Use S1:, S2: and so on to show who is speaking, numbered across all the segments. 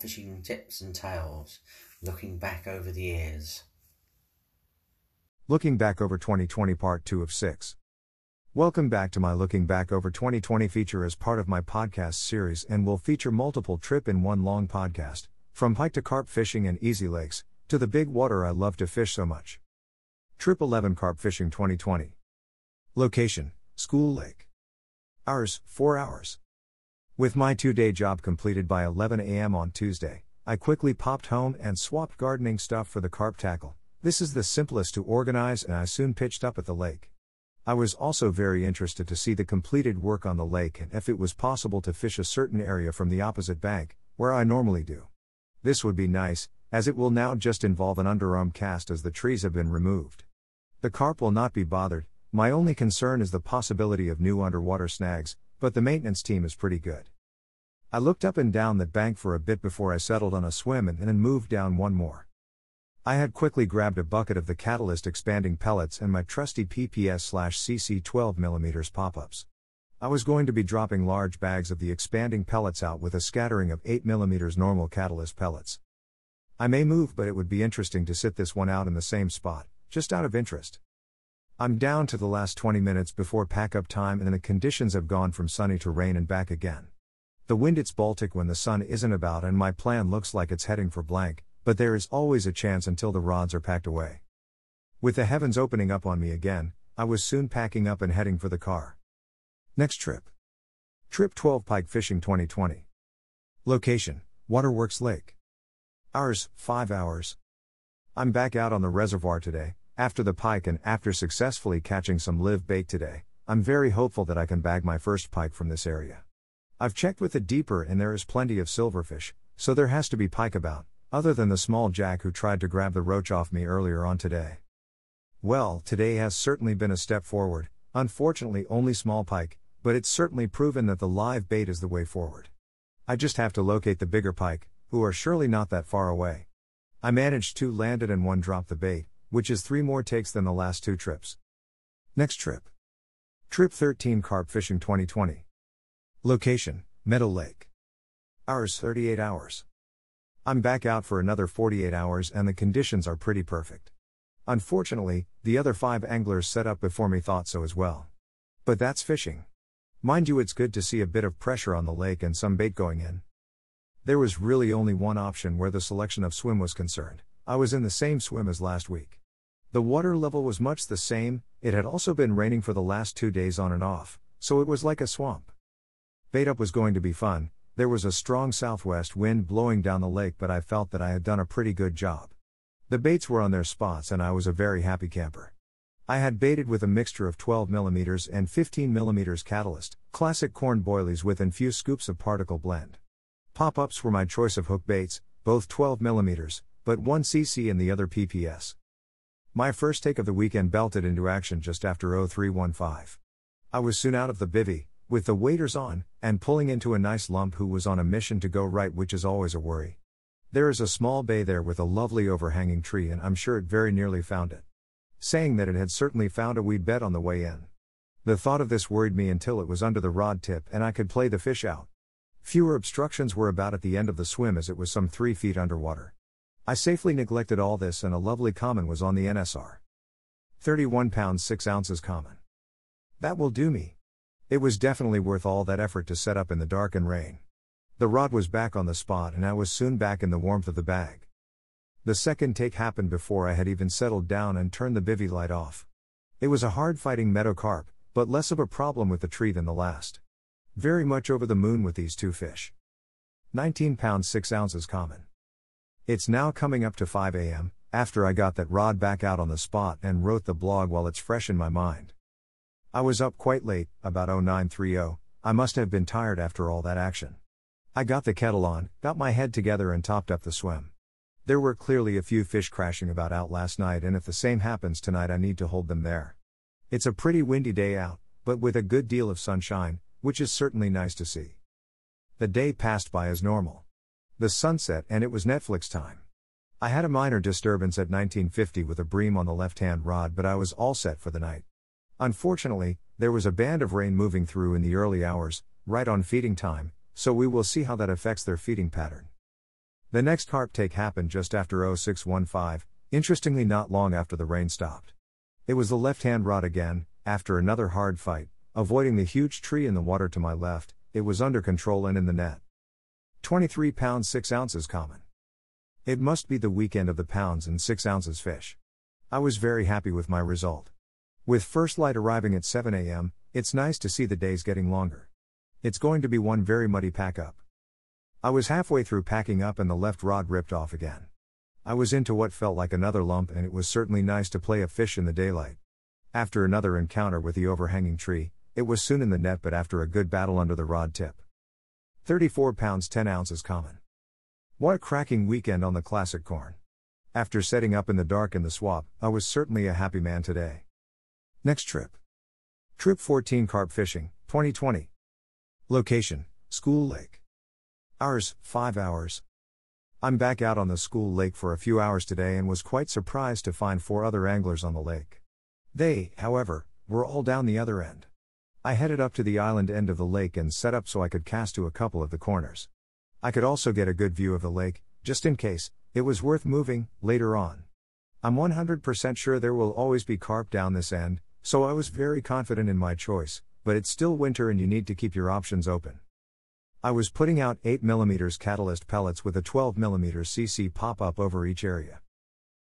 S1: Fishing Tips and Tales, looking back over the years.
S2: Looking Back Over 2020 Part 2 of 6. Welcome back to my Looking Back Over 2020 feature as part of my podcast series and will feature multiple trip in one long podcast, from pike to carp fishing and easy lakes, to the big water I love to fish so much. Trip 11 Carp Fishing 2020. Location, School Lake. Hours, 4 hours. With my two day job completed by 11 a.m. on Tuesday, I quickly popped home and swapped gardening stuff for the carp tackle. This is the simplest to organize, and I soon pitched up at the lake. I was also very interested to see the completed work on the lake and if it was possible to fish a certain area from the opposite bank, where I normally do. This would be nice, as it will now just involve an underarm cast as the trees have been removed. The carp will not be bothered, my only concern is the possibility of new underwater snags, but the maintenance team is pretty good. I looked up and down that bank for a bit before I settled on a swim and then moved down one more. I had quickly grabbed a bucket of the Catalyst expanding pellets and my trusty PPS CC 12mm pop ups. I was going to be dropping large bags of the expanding pellets out with a scattering of 8mm normal Catalyst pellets. I may move, but it would be interesting to sit this one out in the same spot, just out of interest. I'm down to the last 20 minutes before pack up time, and the conditions have gone from sunny to rain and back again. The wind it's Baltic when the sun isn't about, and my plan looks like it's heading for blank, but there is always a chance until the rods are packed away. With the heavens opening up on me again, I was soon packing up and heading for the car. Next trip. Trip 12 Pike Fishing 2020. Location Waterworks Lake. Hours 5 hours. I'm back out on the reservoir today, after the pike and after successfully catching some live bait today, I'm very hopeful that I can bag my first pike from this area. I've checked with the deeper and there is plenty of silverfish, so there has to be pike about, other than the small jack who tried to grab the roach off me earlier on today. Well, today has certainly been a step forward, unfortunately only small pike, but it's certainly proven that the live bait is the way forward. I just have to locate the bigger pike, who are surely not that far away. I managed two landed and one dropped the bait, which is three more takes than the last two trips. Next trip. Trip 13 Carp Fishing 2020. Location Meadow Lake. Hours 38 hours. I'm back out for another 48 hours and the conditions are pretty perfect. Unfortunately, the other five anglers set up before me thought so as well. But that's fishing. Mind you, it's good to see a bit of pressure on the lake and some bait going in. There was really only one option where the selection of swim was concerned. I was in the same swim as last week. The water level was much the same, it had also been raining for the last two days on and off, so it was like a swamp. Bait up was going to be fun, there was a strong southwest wind blowing down the lake, but I felt that I had done a pretty good job. The baits were on their spots, and I was a very happy camper. I had baited with a mixture of 12mm and 15mm catalyst, classic corn boilies with infused scoops of particle blend. Pop ups were my choice of hook baits, both 12mm, but one CC and the other PPS. My first take of the weekend belted into action just after 0315. I was soon out of the bivy, with the waders on, and pulling into a nice lump who was on a mission to go right, which is always a worry. There is a small bay there with a lovely overhanging tree, and I'm sure it very nearly found it. Saying that it had certainly found a wee bed on the way in. The thought of this worried me until it was under the rod tip and I could play the fish out. Fewer obstructions were about at the end of the swim as it was some three feet underwater. I safely neglected all this and a lovely common was on the NSR. 31 pounds 6 ounces common. That will do me. It was definitely worth all that effort to set up in the dark and rain. The rod was back on the spot and I was soon back in the warmth of the bag. The second take happened before I had even settled down and turned the bivy light off. It was a hard fighting meadow carp, but less of a problem with the tree than the last. Very much over the moon with these two fish. 19 pounds 6 ounces common. It's now coming up to 5 am, after I got that rod back out on the spot and wrote the blog while it's fresh in my mind. I was up quite late, about 0930, I must have been tired after all that action. I got the kettle on, got my head together, and topped up the swim. There were clearly a few fish crashing about out last night, and if the same happens tonight, I need to hold them there. It's a pretty windy day out, but with a good deal of sunshine, which is certainly nice to see. The day passed by as normal. The sunset and it was Netflix time. I had a minor disturbance at 1950 with a bream on the left hand rod, but I was all set for the night. Unfortunately, there was a band of rain moving through in the early hours, right on feeding time, so we will see how that affects their feeding pattern. The next carp take happened just after 0615, interestingly, not long after the rain stopped. It was the left hand rod again, after another hard fight, avoiding the huge tree in the water to my left, it was under control and in the net. 23 pounds 6 ounces common. It must be the weekend of the pounds and 6 ounces fish. I was very happy with my result. With first light arriving at 7 am, it's nice to see the days getting longer. It's going to be one very muddy pack up. I was halfway through packing up and the left rod ripped off again. I was into what felt like another lump and it was certainly nice to play a fish in the daylight. After another encounter with the overhanging tree, it was soon in the net but after a good battle under the rod tip. 34 pounds 10 ounces common. What a cracking weekend on the classic corn. After setting up in the dark in the swamp, I was certainly a happy man today. Next trip. Trip 14 Carp Fishing, 2020. Location School Lake. Hours 5 hours. I'm back out on the school lake for a few hours today and was quite surprised to find four other anglers on the lake. They, however, were all down the other end. I headed up to the island end of the lake and set up so I could cast to a couple of the corners. I could also get a good view of the lake, just in case, it was worth moving, later on. I'm 100% sure there will always be carp down this end, so I was very confident in my choice, but it's still winter and you need to keep your options open. I was putting out 8mm catalyst pellets with a 12mm CC pop up over each area.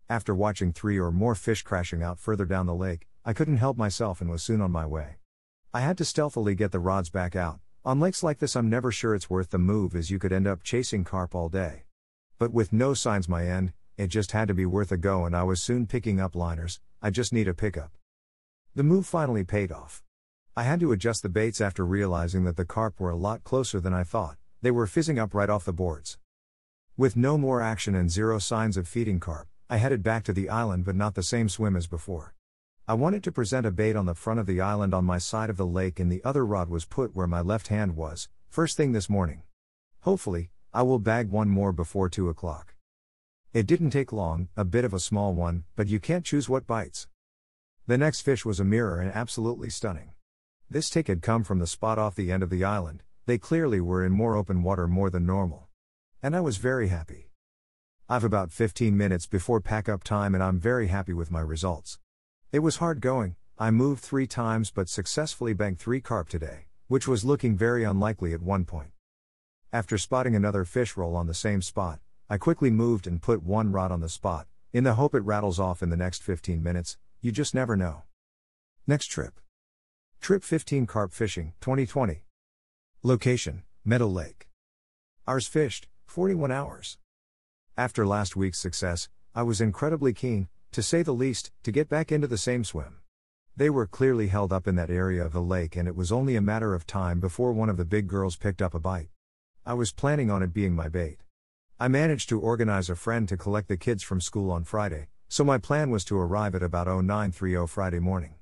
S2: After watching three or more fish crashing out further down the lake, I couldn't help myself and was soon on my way. I had to stealthily get the rods back out. On lakes like this, I'm never sure it's worth the move as you could end up chasing carp all day. But with no signs my end, it just had to be worth a go and I was soon picking up liners, I just need a pickup. The move finally paid off. I had to adjust the baits after realizing that the carp were a lot closer than I thought, they were fizzing up right off the boards. With no more action and zero signs of feeding carp, I headed back to the island but not the same swim as before. I wanted to present a bait on the front of the island on my side of the lake and the other rod was put where my left hand was, first thing this morning. Hopefully, I will bag one more before 2 o'clock. It didn't take long, a bit of a small one, but you can't choose what bites. The next fish was a mirror and absolutely stunning. This take had come from the spot off the end of the island, they clearly were in more open water more than normal. And I was very happy. I've about 15 minutes before pack up time and I'm very happy with my results. It was hard going, I moved three times but successfully banked three carp today, which was looking very unlikely at one point. After spotting another fish roll on the same spot, I quickly moved and put one rod on the spot, in the hope it rattles off in the next 15 minutes, you just never know. Next trip. Trip 15 Carp Fishing, 2020. Location Meadow Lake. Ours fished, 41 hours. After last week's success, I was incredibly keen, to say the least, to get back into the same swim. They were clearly held up in that area of the lake, and it was only a matter of time before one of the big girls picked up a bite. I was planning on it being my bait. I managed to organize a friend to collect the kids from school on Friday, so my plan was to arrive at about 0930 Friday morning.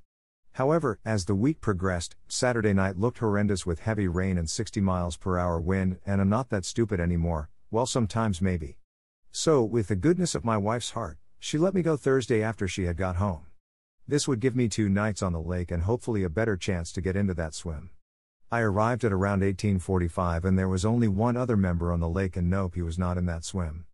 S2: However, as the week progressed, Saturday night looked horrendous with heavy rain and 60 miles per hour wind, and I'm not that stupid anymore, well, sometimes maybe. So, with the goodness of my wife's heart, she let me go Thursday after she had got home. This would give me two nights on the lake and hopefully a better chance to get into that swim. I arrived at around 1845 and there was only one other member on the lake and nope, he was not in that swim.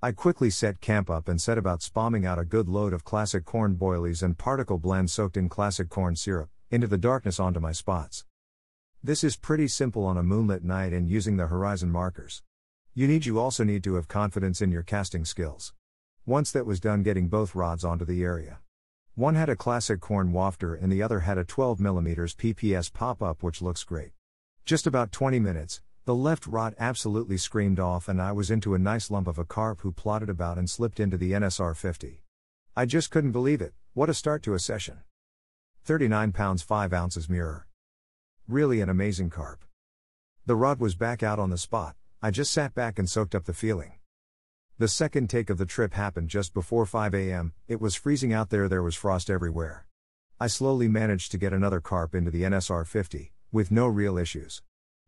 S2: I quickly set camp up and set about spamming out a good load of classic corn boilies and particle blend soaked in classic corn syrup, into the darkness onto my spots. This is pretty simple on a moonlit night and using the horizon markers. You need you also need to have confidence in your casting skills. Once that was done getting both rods onto the area. One had a classic corn wafter and the other had a 12mm PPS pop up which looks great. Just about 20 minutes, the left rod absolutely screamed off, and I was into a nice lump of a carp who plodded about and slipped into the NSR 50. I just couldn't believe it, what a start to a session. 39 pounds 5 ounces mirror. Really an amazing carp. The rod was back out on the spot, I just sat back and soaked up the feeling. The second take of the trip happened just before 5 am, it was freezing out there, there was frost everywhere. I slowly managed to get another carp into the NSR 50, with no real issues.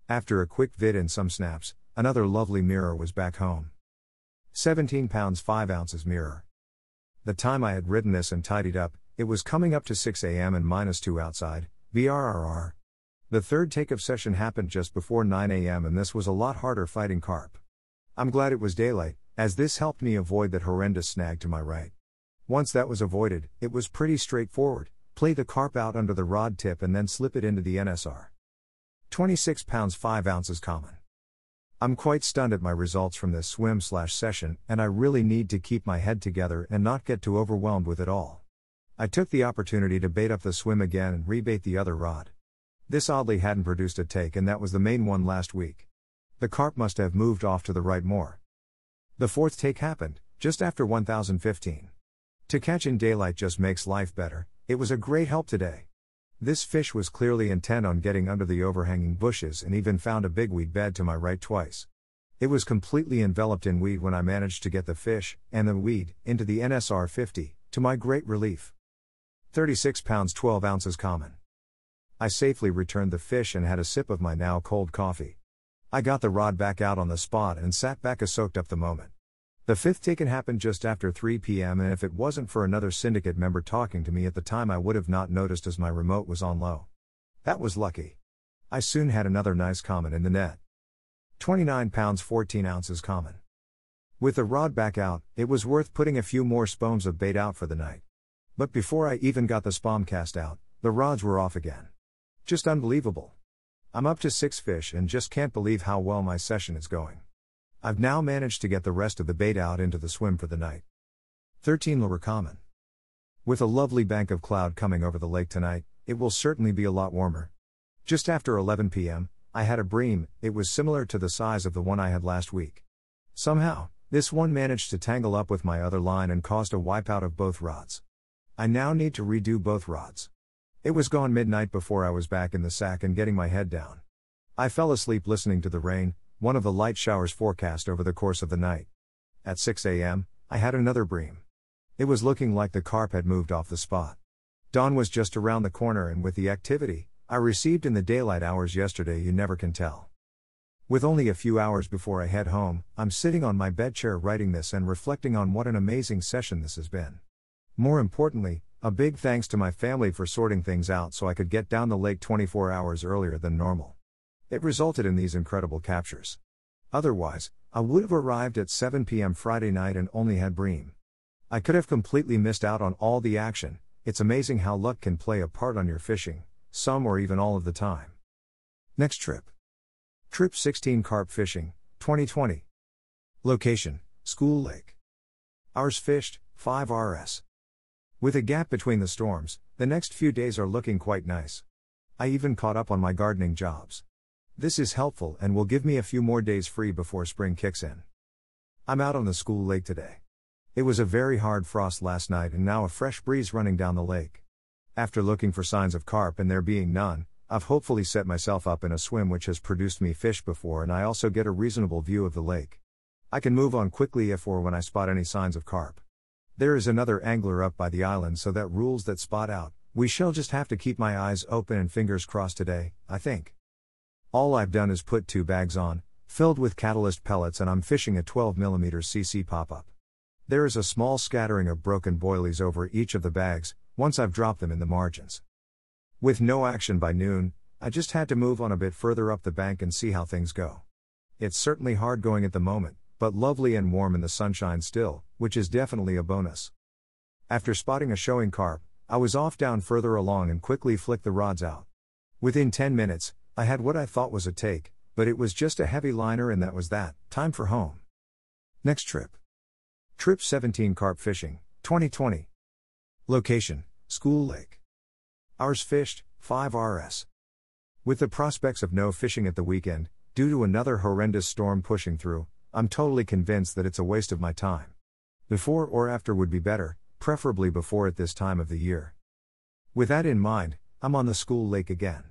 S2: After a quick vid and some snaps, another lovely mirror was back home. 17 pounds 5 ounces mirror. The time I had ridden this and tidied up, it was coming up to 6 am and minus 2 outside, VRRR. The third take of session happened just before 9 am, and this was a lot harder fighting carp. I'm glad it was daylight, as this helped me avoid that horrendous snag to my right. Once that was avoided, it was pretty straightforward play the carp out under the rod tip and then slip it into the NSR. 26 pounds 5 ounces common. I'm quite stunned at my results from this swim slash session, and I really need to keep my head together and not get too overwhelmed with it all. I took the opportunity to bait up the swim again and rebait the other rod. This oddly hadn't produced a take, and that was the main one last week. The carp must have moved off to the right more. The fourth take happened, just after 1015. To catch in daylight just makes life better, it was a great help today. This fish was clearly intent on getting under the overhanging bushes and even found a big weed bed to my right twice. It was completely enveloped in weed when I managed to get the fish, and the weed, into the NSR 50, to my great relief. 36 pounds 12 ounces common. I safely returned the fish and had a sip of my now cold coffee. I got the rod back out on the spot and sat back a soaked up the moment. The fifth taken happened just after 3 p.m., and if it wasn't for another syndicate member talking to me at the time, I would have not noticed as my remote was on low. That was lucky. I soon had another nice common in the net. 29 pounds 14 ounces common. With the rod back out, it was worth putting a few more spoons of bait out for the night. But before I even got the spom cast out, the rods were off again. Just unbelievable. I'm up to six fish and just can't believe how well my session is going. I've now managed to get the rest of the bait out into the swim for the night. 13 Lower Common. With a lovely bank of cloud coming over the lake tonight, it will certainly be a lot warmer. Just after 11 p.m., I had a bream, it was similar to the size of the one I had last week. Somehow, this one managed to tangle up with my other line and caused a wipeout of both rods. I now need to redo both rods. It was gone midnight before I was back in the sack and getting my head down. I fell asleep listening to the rain, one of the light showers forecast over the course of the night. At 6 a.m., I had another bream. It was looking like the carp had moved off the spot. Dawn was just around the corner, and with the activity I received in the daylight hours yesterday, you never can tell. With only a few hours before I head home, I'm sitting on my bed chair writing this and reflecting on what an amazing session this has been. More importantly, a big thanks to my family for sorting things out so I could get down the lake 24 hours earlier than normal. It resulted in these incredible captures. Otherwise, I would have arrived at 7 p.m. Friday night and only had Bream. I could have completely missed out on all the action, it's amazing how luck can play a part on your fishing, some or even all of the time. Next trip. Trip 16 Carp Fishing, 2020. Location, School Lake. Hours fished, 5 RS. With a gap between the storms, the next few days are looking quite nice. I even caught up on my gardening jobs. This is helpful and will give me a few more days free before spring kicks in. I'm out on the school lake today. It was a very hard frost last night and now a fresh breeze running down the lake. After looking for signs of carp and there being none, I've hopefully set myself up in a swim which has produced me fish before and I also get a reasonable view of the lake. I can move on quickly if or when I spot any signs of carp. There is another angler up by the island so that rules that spot out. We shall just have to keep my eyes open and fingers crossed today, I think. All I've done is put two bags on, filled with catalyst pellets, and I'm fishing a 12mm CC pop up. There is a small scattering of broken boilies over each of the bags, once I've dropped them in the margins. With no action by noon, I just had to move on a bit further up the bank and see how things go. It's certainly hard going at the moment, but lovely and warm in the sunshine still, which is definitely a bonus. After spotting a showing carp, I was off down further along and quickly flicked the rods out. Within 10 minutes, I had what I thought was a take, but it was just a heavy liner and that was that. Time for home. Next trip. Trip 17 Carp Fishing, 2020. Location School Lake. Hours fished, 5 RS. With the prospects of no fishing at the weekend, due to another horrendous storm pushing through, I'm totally convinced that it's a waste of my time. Before or after would be better, preferably before at this time of the year. With that in mind, I'm on the school lake again.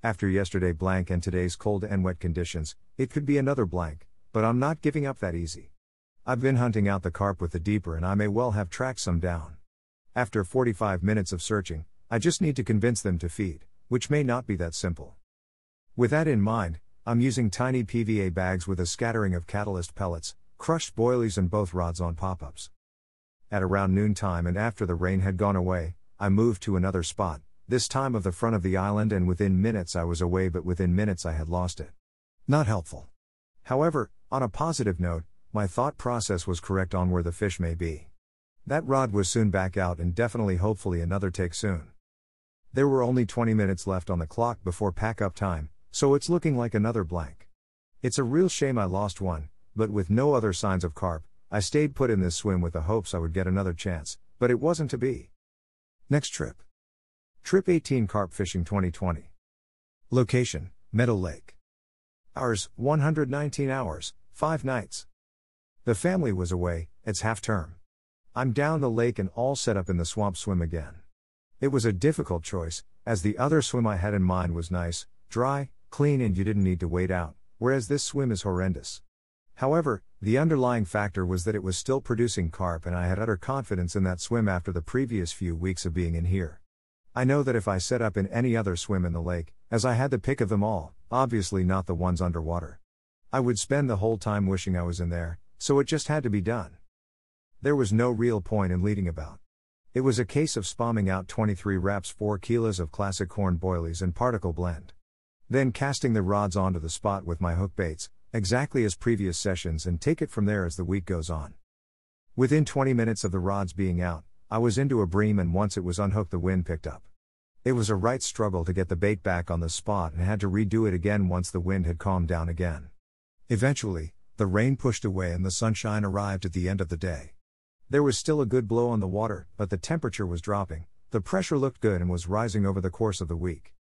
S2: After yesterday blank and today's cold and wet conditions, it could be another blank, but I'm not giving up that easy. I've been hunting out the carp with the deeper and I may well have tracked some down. After 45 minutes of searching, I just need to convince them to feed, which may not be that simple. With that in mind, I'm using tiny PVA bags with a scattering of catalyst pellets, crushed boilies, and both rods on pop ups. At around noontime and after the rain had gone away, I moved to another spot, this time of the front of the island, and within minutes I was away, but within minutes I had lost it. Not helpful. However, on a positive note, my thought process was correct on where the fish may be. That rod was soon back out and definitely hopefully another take soon. There were only 20 minutes left on the clock before pack up time, so it's looking like another blank. It's a real shame I lost one, but with no other signs of carp, I stayed put in this swim with the hopes I would get another chance, but it wasn't to be. Next trip. Trip 18 Carp Fishing 2020. Location Meadow Lake. Hours 119 hours, 5 nights. The family was away, it's half term. I'm down the lake and all set up in the swamp swim again. It was a difficult choice, as the other swim I had in mind was nice, dry, clean, and you didn't need to wait out, whereas this swim is horrendous. However, the underlying factor was that it was still producing carp, and I had utter confidence in that swim after the previous few weeks of being in here. I know that if I set up in any other swim in the lake, as I had the pick of them all, obviously not the ones underwater, I would spend the whole time wishing I was in there, so it just had to be done. There was no real point in leading about. It was a case of spamming out 23 wraps 4 kilos of classic corn boilies and particle blend. Then casting the rods onto the spot with my hook baits, exactly as previous sessions, and take it from there as the week goes on. Within 20 minutes of the rods being out, I was into a bream, and once it was unhooked, the wind picked up. It was a right struggle to get the bait back on the spot and had to redo it again once the wind had calmed down again. Eventually, the rain pushed away and the sunshine arrived at the end of the day. There was still a good blow on the water, but the temperature was dropping, the pressure looked good and was rising over the course of the week.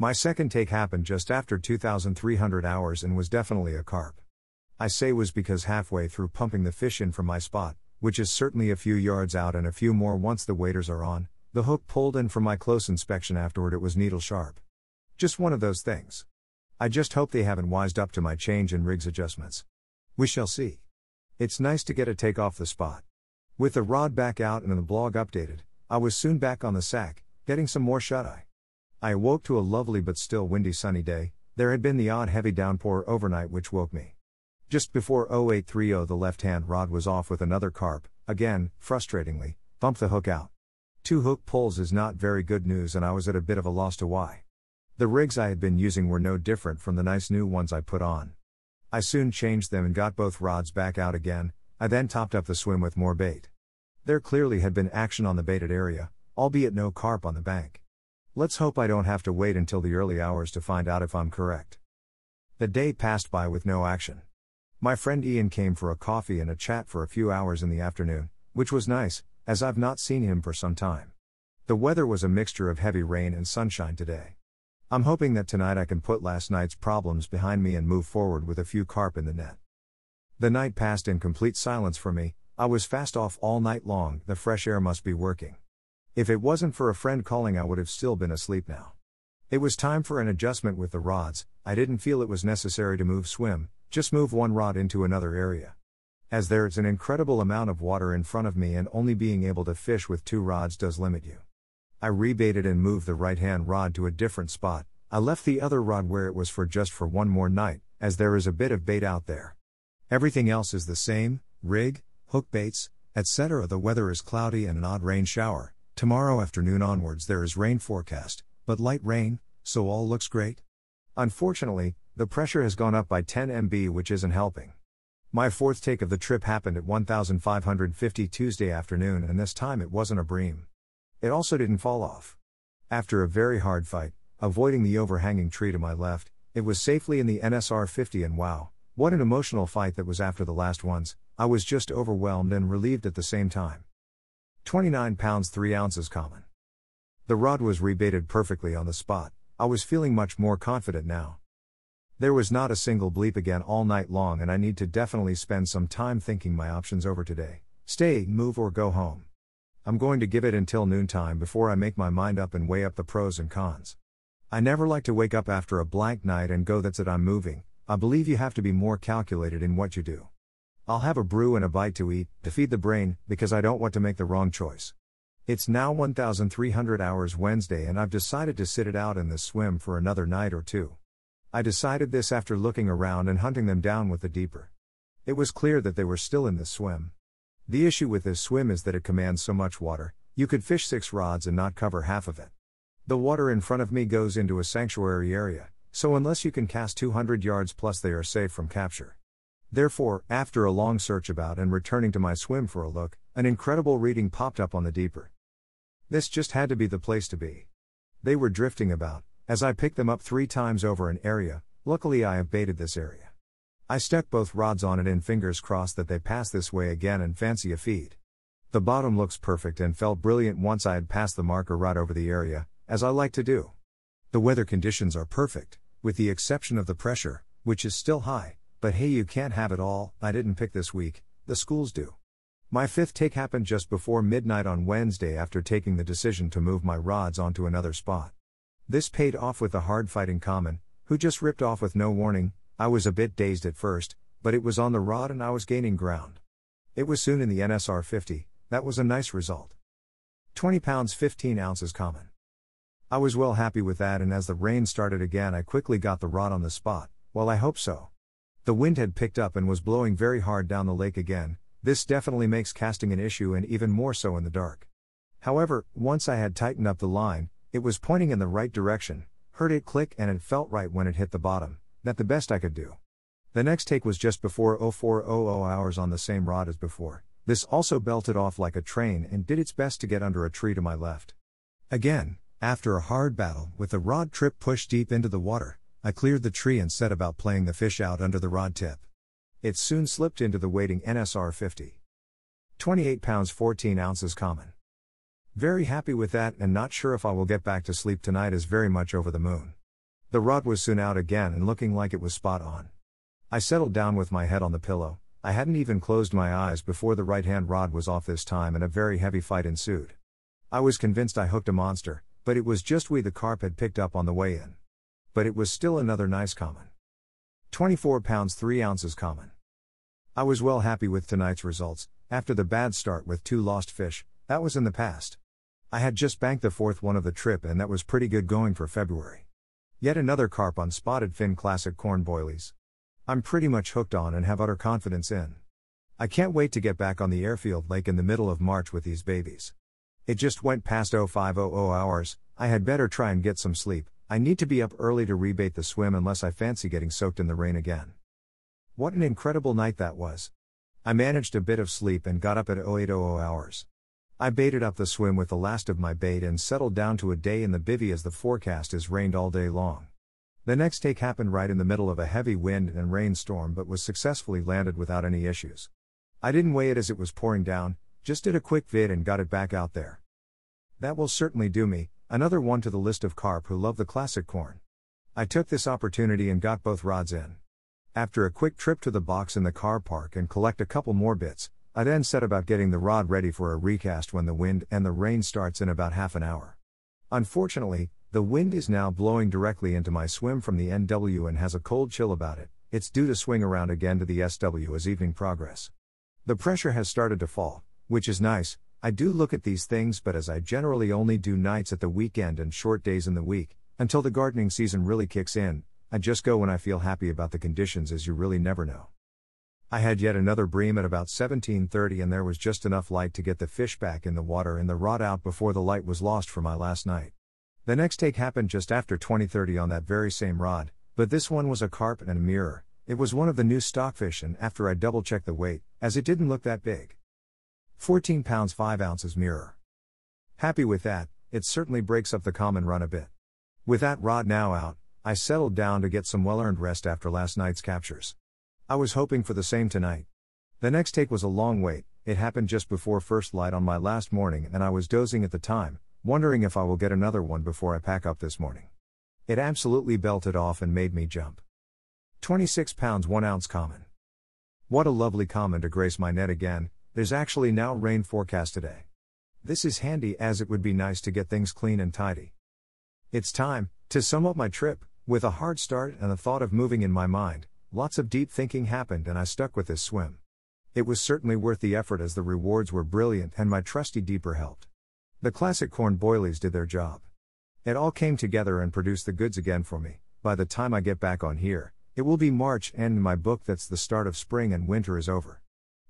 S2: My second take happened just after 2,300 hours and was definitely a carp. I say was because halfway through pumping the fish in from my spot, which is certainly a few yards out and a few more once the waders are on, the hook pulled in from my close inspection afterward it was needle sharp. Just one of those things. I just hope they haven't wised up to my change in rigs adjustments. We shall see. It's nice to get a take off the spot. With the rod back out and the blog updated, I was soon back on the sack, getting some more shut eye. I awoke to a lovely but still windy sunny day, there had been the odd heavy downpour overnight which woke me. Just before 0830 the left hand rod was off with another carp, again, frustratingly, bumped the hook out. Two hook pulls is not very good news and I was at a bit of a loss to why. The rigs I had been using were no different from the nice new ones I put on. I soon changed them and got both rods back out again, I then topped up the swim with more bait. There clearly had been action on the baited area, albeit no carp on the bank. Let's hope I don't have to wait until the early hours to find out if I'm correct. The day passed by with no action. My friend Ian came for a coffee and a chat for a few hours in the afternoon, which was nice, as I've not seen him for some time. The weather was a mixture of heavy rain and sunshine today. I'm hoping that tonight I can put last night's problems behind me and move forward with a few carp in the net. The night passed in complete silence for me, I was fast off all night long, the fresh air must be working. If it wasn't for a friend calling, I would have still been asleep now. It was time for an adjustment with the rods, I didn't feel it was necessary to move swim, just move one rod into another area. As there is an incredible amount of water in front of me, and only being able to fish with two rods does limit you. I rebaited and moved the right hand rod to a different spot, I left the other rod where it was for just for one more night, as there is a bit of bait out there. Everything else is the same rig, hook baits, etc. The weather is cloudy and an odd rain shower. Tomorrow afternoon onwards there is rain forecast, but light rain, so all looks great. Unfortunately, the pressure has gone up by 10 MB, which isn't helping. My fourth take of the trip happened at 1550 Tuesday afternoon, and this time it wasn't a bream. It also didn't fall off. After a very hard fight, avoiding the overhanging tree to my left, it was safely in the NSR 50 and wow, what an emotional fight that was after the last ones, I was just overwhelmed and relieved at the same time. 29 pounds 3 ounces common. The rod was rebaited perfectly on the spot, I was feeling much more confident now. There was not a single bleep again all night long, and I need to definitely spend some time thinking my options over today stay, move, or go home. I'm going to give it until noontime before I make my mind up and weigh up the pros and cons. I never like to wake up after a blank night and go, that's it, I'm moving, I believe you have to be more calculated in what you do. I'll have a brew and a bite to eat, to feed the brain, because I don't want to make the wrong choice. It's now 1300 hours Wednesday and I've decided to sit it out in this swim for another night or two. I decided this after looking around and hunting them down with the deeper. It was clear that they were still in this swim. The issue with this swim is that it commands so much water, you could fish six rods and not cover half of it. The water in front of me goes into a sanctuary area, so unless you can cast 200 yards plus, they are safe from capture. Therefore, after a long search about and returning to my swim for a look, an incredible reading popped up on the deeper. This just had to be the place to be. They were drifting about, as I picked them up three times over an area, luckily I have baited this area. I stuck both rods on it and fingers crossed that they pass this way again and fancy a feed. The bottom looks perfect and felt brilliant once I had passed the marker rod over the area, as I like to do. The weather conditions are perfect, with the exception of the pressure, which is still high, but hey, you can't have it all, I didn't pick this week, the schools do. My fifth take happened just before midnight on Wednesday after taking the decision to move my rods onto another spot. This paid off with the hard fighting common, who just ripped off with no warning. I was a bit dazed at first, but it was on the rod and I was gaining ground. It was soon in the NSR 50, that was a nice result. 20 pounds 15 ounces common. I was well happy with that, and as the rain started again, I quickly got the rod on the spot. Well, I hope so. The wind had picked up and was blowing very hard down the lake again, this definitely makes casting an issue and even more so in the dark. However, once I had tightened up the line, it was pointing in the right direction, heard it click and it felt right when it hit the bottom, that the best I could do. The next take was just before 0400 hours on the same rod as before. This also belted off like a train and did its best to get under a tree to my left. Again, after a hard battle with the rod trip pushed deep into the water, I cleared the tree and set about playing the fish out under the rod tip. It soon slipped into the waiting NSR 50. 28 pounds 14 ounces common. Very happy with that and not sure if I will get back to sleep tonight is very much over the moon. The rod was soon out again and looking like it was spot on. I settled down with my head on the pillow. I hadn't even closed my eyes before the right hand rod was off this time and a very heavy fight ensued. I was convinced I hooked a monster, but it was just we the carp had picked up on the way in but it was still another nice common. 24 pounds 3 ounces common. I was well happy with tonight's results, after the bad start with two lost fish, that was in the past. I had just banked the fourth one of the trip and that was pretty good going for February. Yet another carp on spotted fin classic corn boilies. I'm pretty much hooked on and have utter confidence in. I can't wait to get back on the airfield lake in the middle of March with these babies. It just went past 0500 hours, I had better try and get some sleep, I need to be up early to rebait the swim unless I fancy getting soaked in the rain again. What an incredible night that was. I managed a bit of sleep and got up at 0800 hours. I baited up the swim with the last of my bait and settled down to a day in the bivvy as the forecast is rained all day long. The next take happened right in the middle of a heavy wind and rainstorm but was successfully landed without any issues. I didn't weigh it as it was pouring down, just did a quick vid and got it back out there. That will certainly do me, Another one to the list of carp who love the classic corn. I took this opportunity and got both rods in. After a quick trip to the box in the car park and collect a couple more bits, I then set about getting the rod ready for a recast when the wind and the rain starts in about half an hour. Unfortunately, the wind is now blowing directly into my swim from the NW and has a cold chill about it. It's due to swing around again to the SW as evening progress. The pressure has started to fall, which is nice, I do look at these things, but as I generally only do nights at the weekend and short days in the week, until the gardening season really kicks in, I just go when I feel happy about the conditions as you really never know. I had yet another bream at about 17:30 and there was just enough light to get the fish back in the water and the rod out before the light was lost for my last night. The next take happened just after 20:30 on that very same rod, but this one was a carp and a mirror. It was one of the new stockfish and after I double checked the weight, as it didn't look that big. 14 pounds 5 ounces mirror. Happy with that, it certainly breaks up the common run a bit. With that rod now out, I settled down to get some well earned rest after last night's captures. I was hoping for the same tonight. The next take was a long wait, it happened just before first light on my last morning and I was dozing at the time, wondering if I will get another one before I pack up this morning. It absolutely belted off and made me jump. 26 pounds 1 ounce common. What a lovely common to grace my net again, there's actually now rain forecast today. This is handy as it would be nice to get things clean and tidy. It's time to sum up my trip. With a hard start and the thought of moving in my mind, lots of deep thinking happened and I stuck with this swim. It was certainly worth the effort as the rewards were brilliant and my trusty deeper helped. The classic corn boilies did their job. It all came together and produced the goods again for me. By the time I get back on here, it will be March and in my book that's the start of spring and winter is over.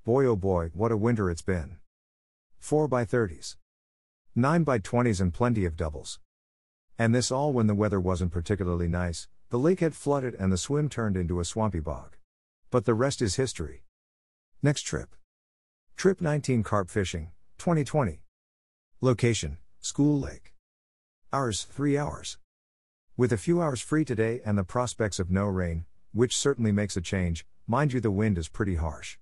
S2: Boy oh boy, what a winter it's been. 4 by 30s. 9 by 20s and plenty of doubles. And this all when the weather wasn't particularly nice, the lake had flooded and the swim turned into a swampy bog. But the rest is history. Next trip. Trip 19 Carp Fishing, 2020. Location, School Lake. Hours 3 hours. With a few hours free today and the prospects of no rain, which certainly makes a change, mind you, the wind is pretty harsh.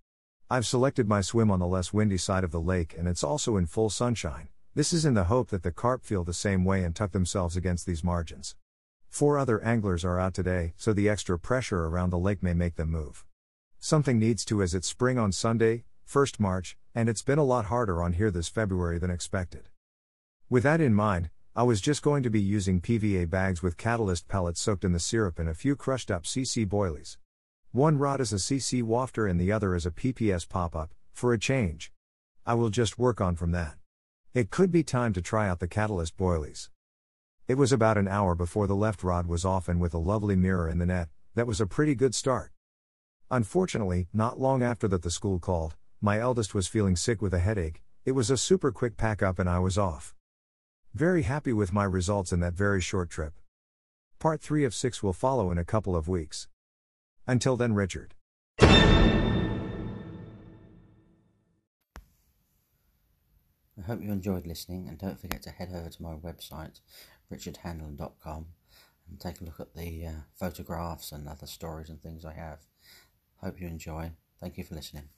S2: I've selected my swim on the less windy side of the lake and it's also in full sunshine. This is in the hope that the carp feel the same way and tuck themselves against these margins. Four other anglers are out today, so the extra pressure around the lake may make them move. Something needs to as it's spring on Sunday, 1st March, and it's been a lot harder on here this February than expected. With that in mind, I was just going to be using PVA bags with catalyst pellets soaked in the syrup and a few crushed up CC boilies. One rod is a CC wafter and the other is a PPS pop up, for a change. I will just work on from that. It could be time to try out the catalyst boilies. It was about an hour before the left rod was off and with a lovely mirror in the net, that was a pretty good start. Unfortunately, not long after that the school called, my eldest was feeling sick with a headache, it was a super quick pack up and I was off. Very happy with my results in that very short trip. Part 3 of 6 will follow in a couple of weeks. Until then, Richard.
S1: I hope you enjoyed listening and don't forget to head over to my website, richardhandel.com, and take a look at the uh, photographs and other stories and things I have. Hope you enjoy. Thank you for listening.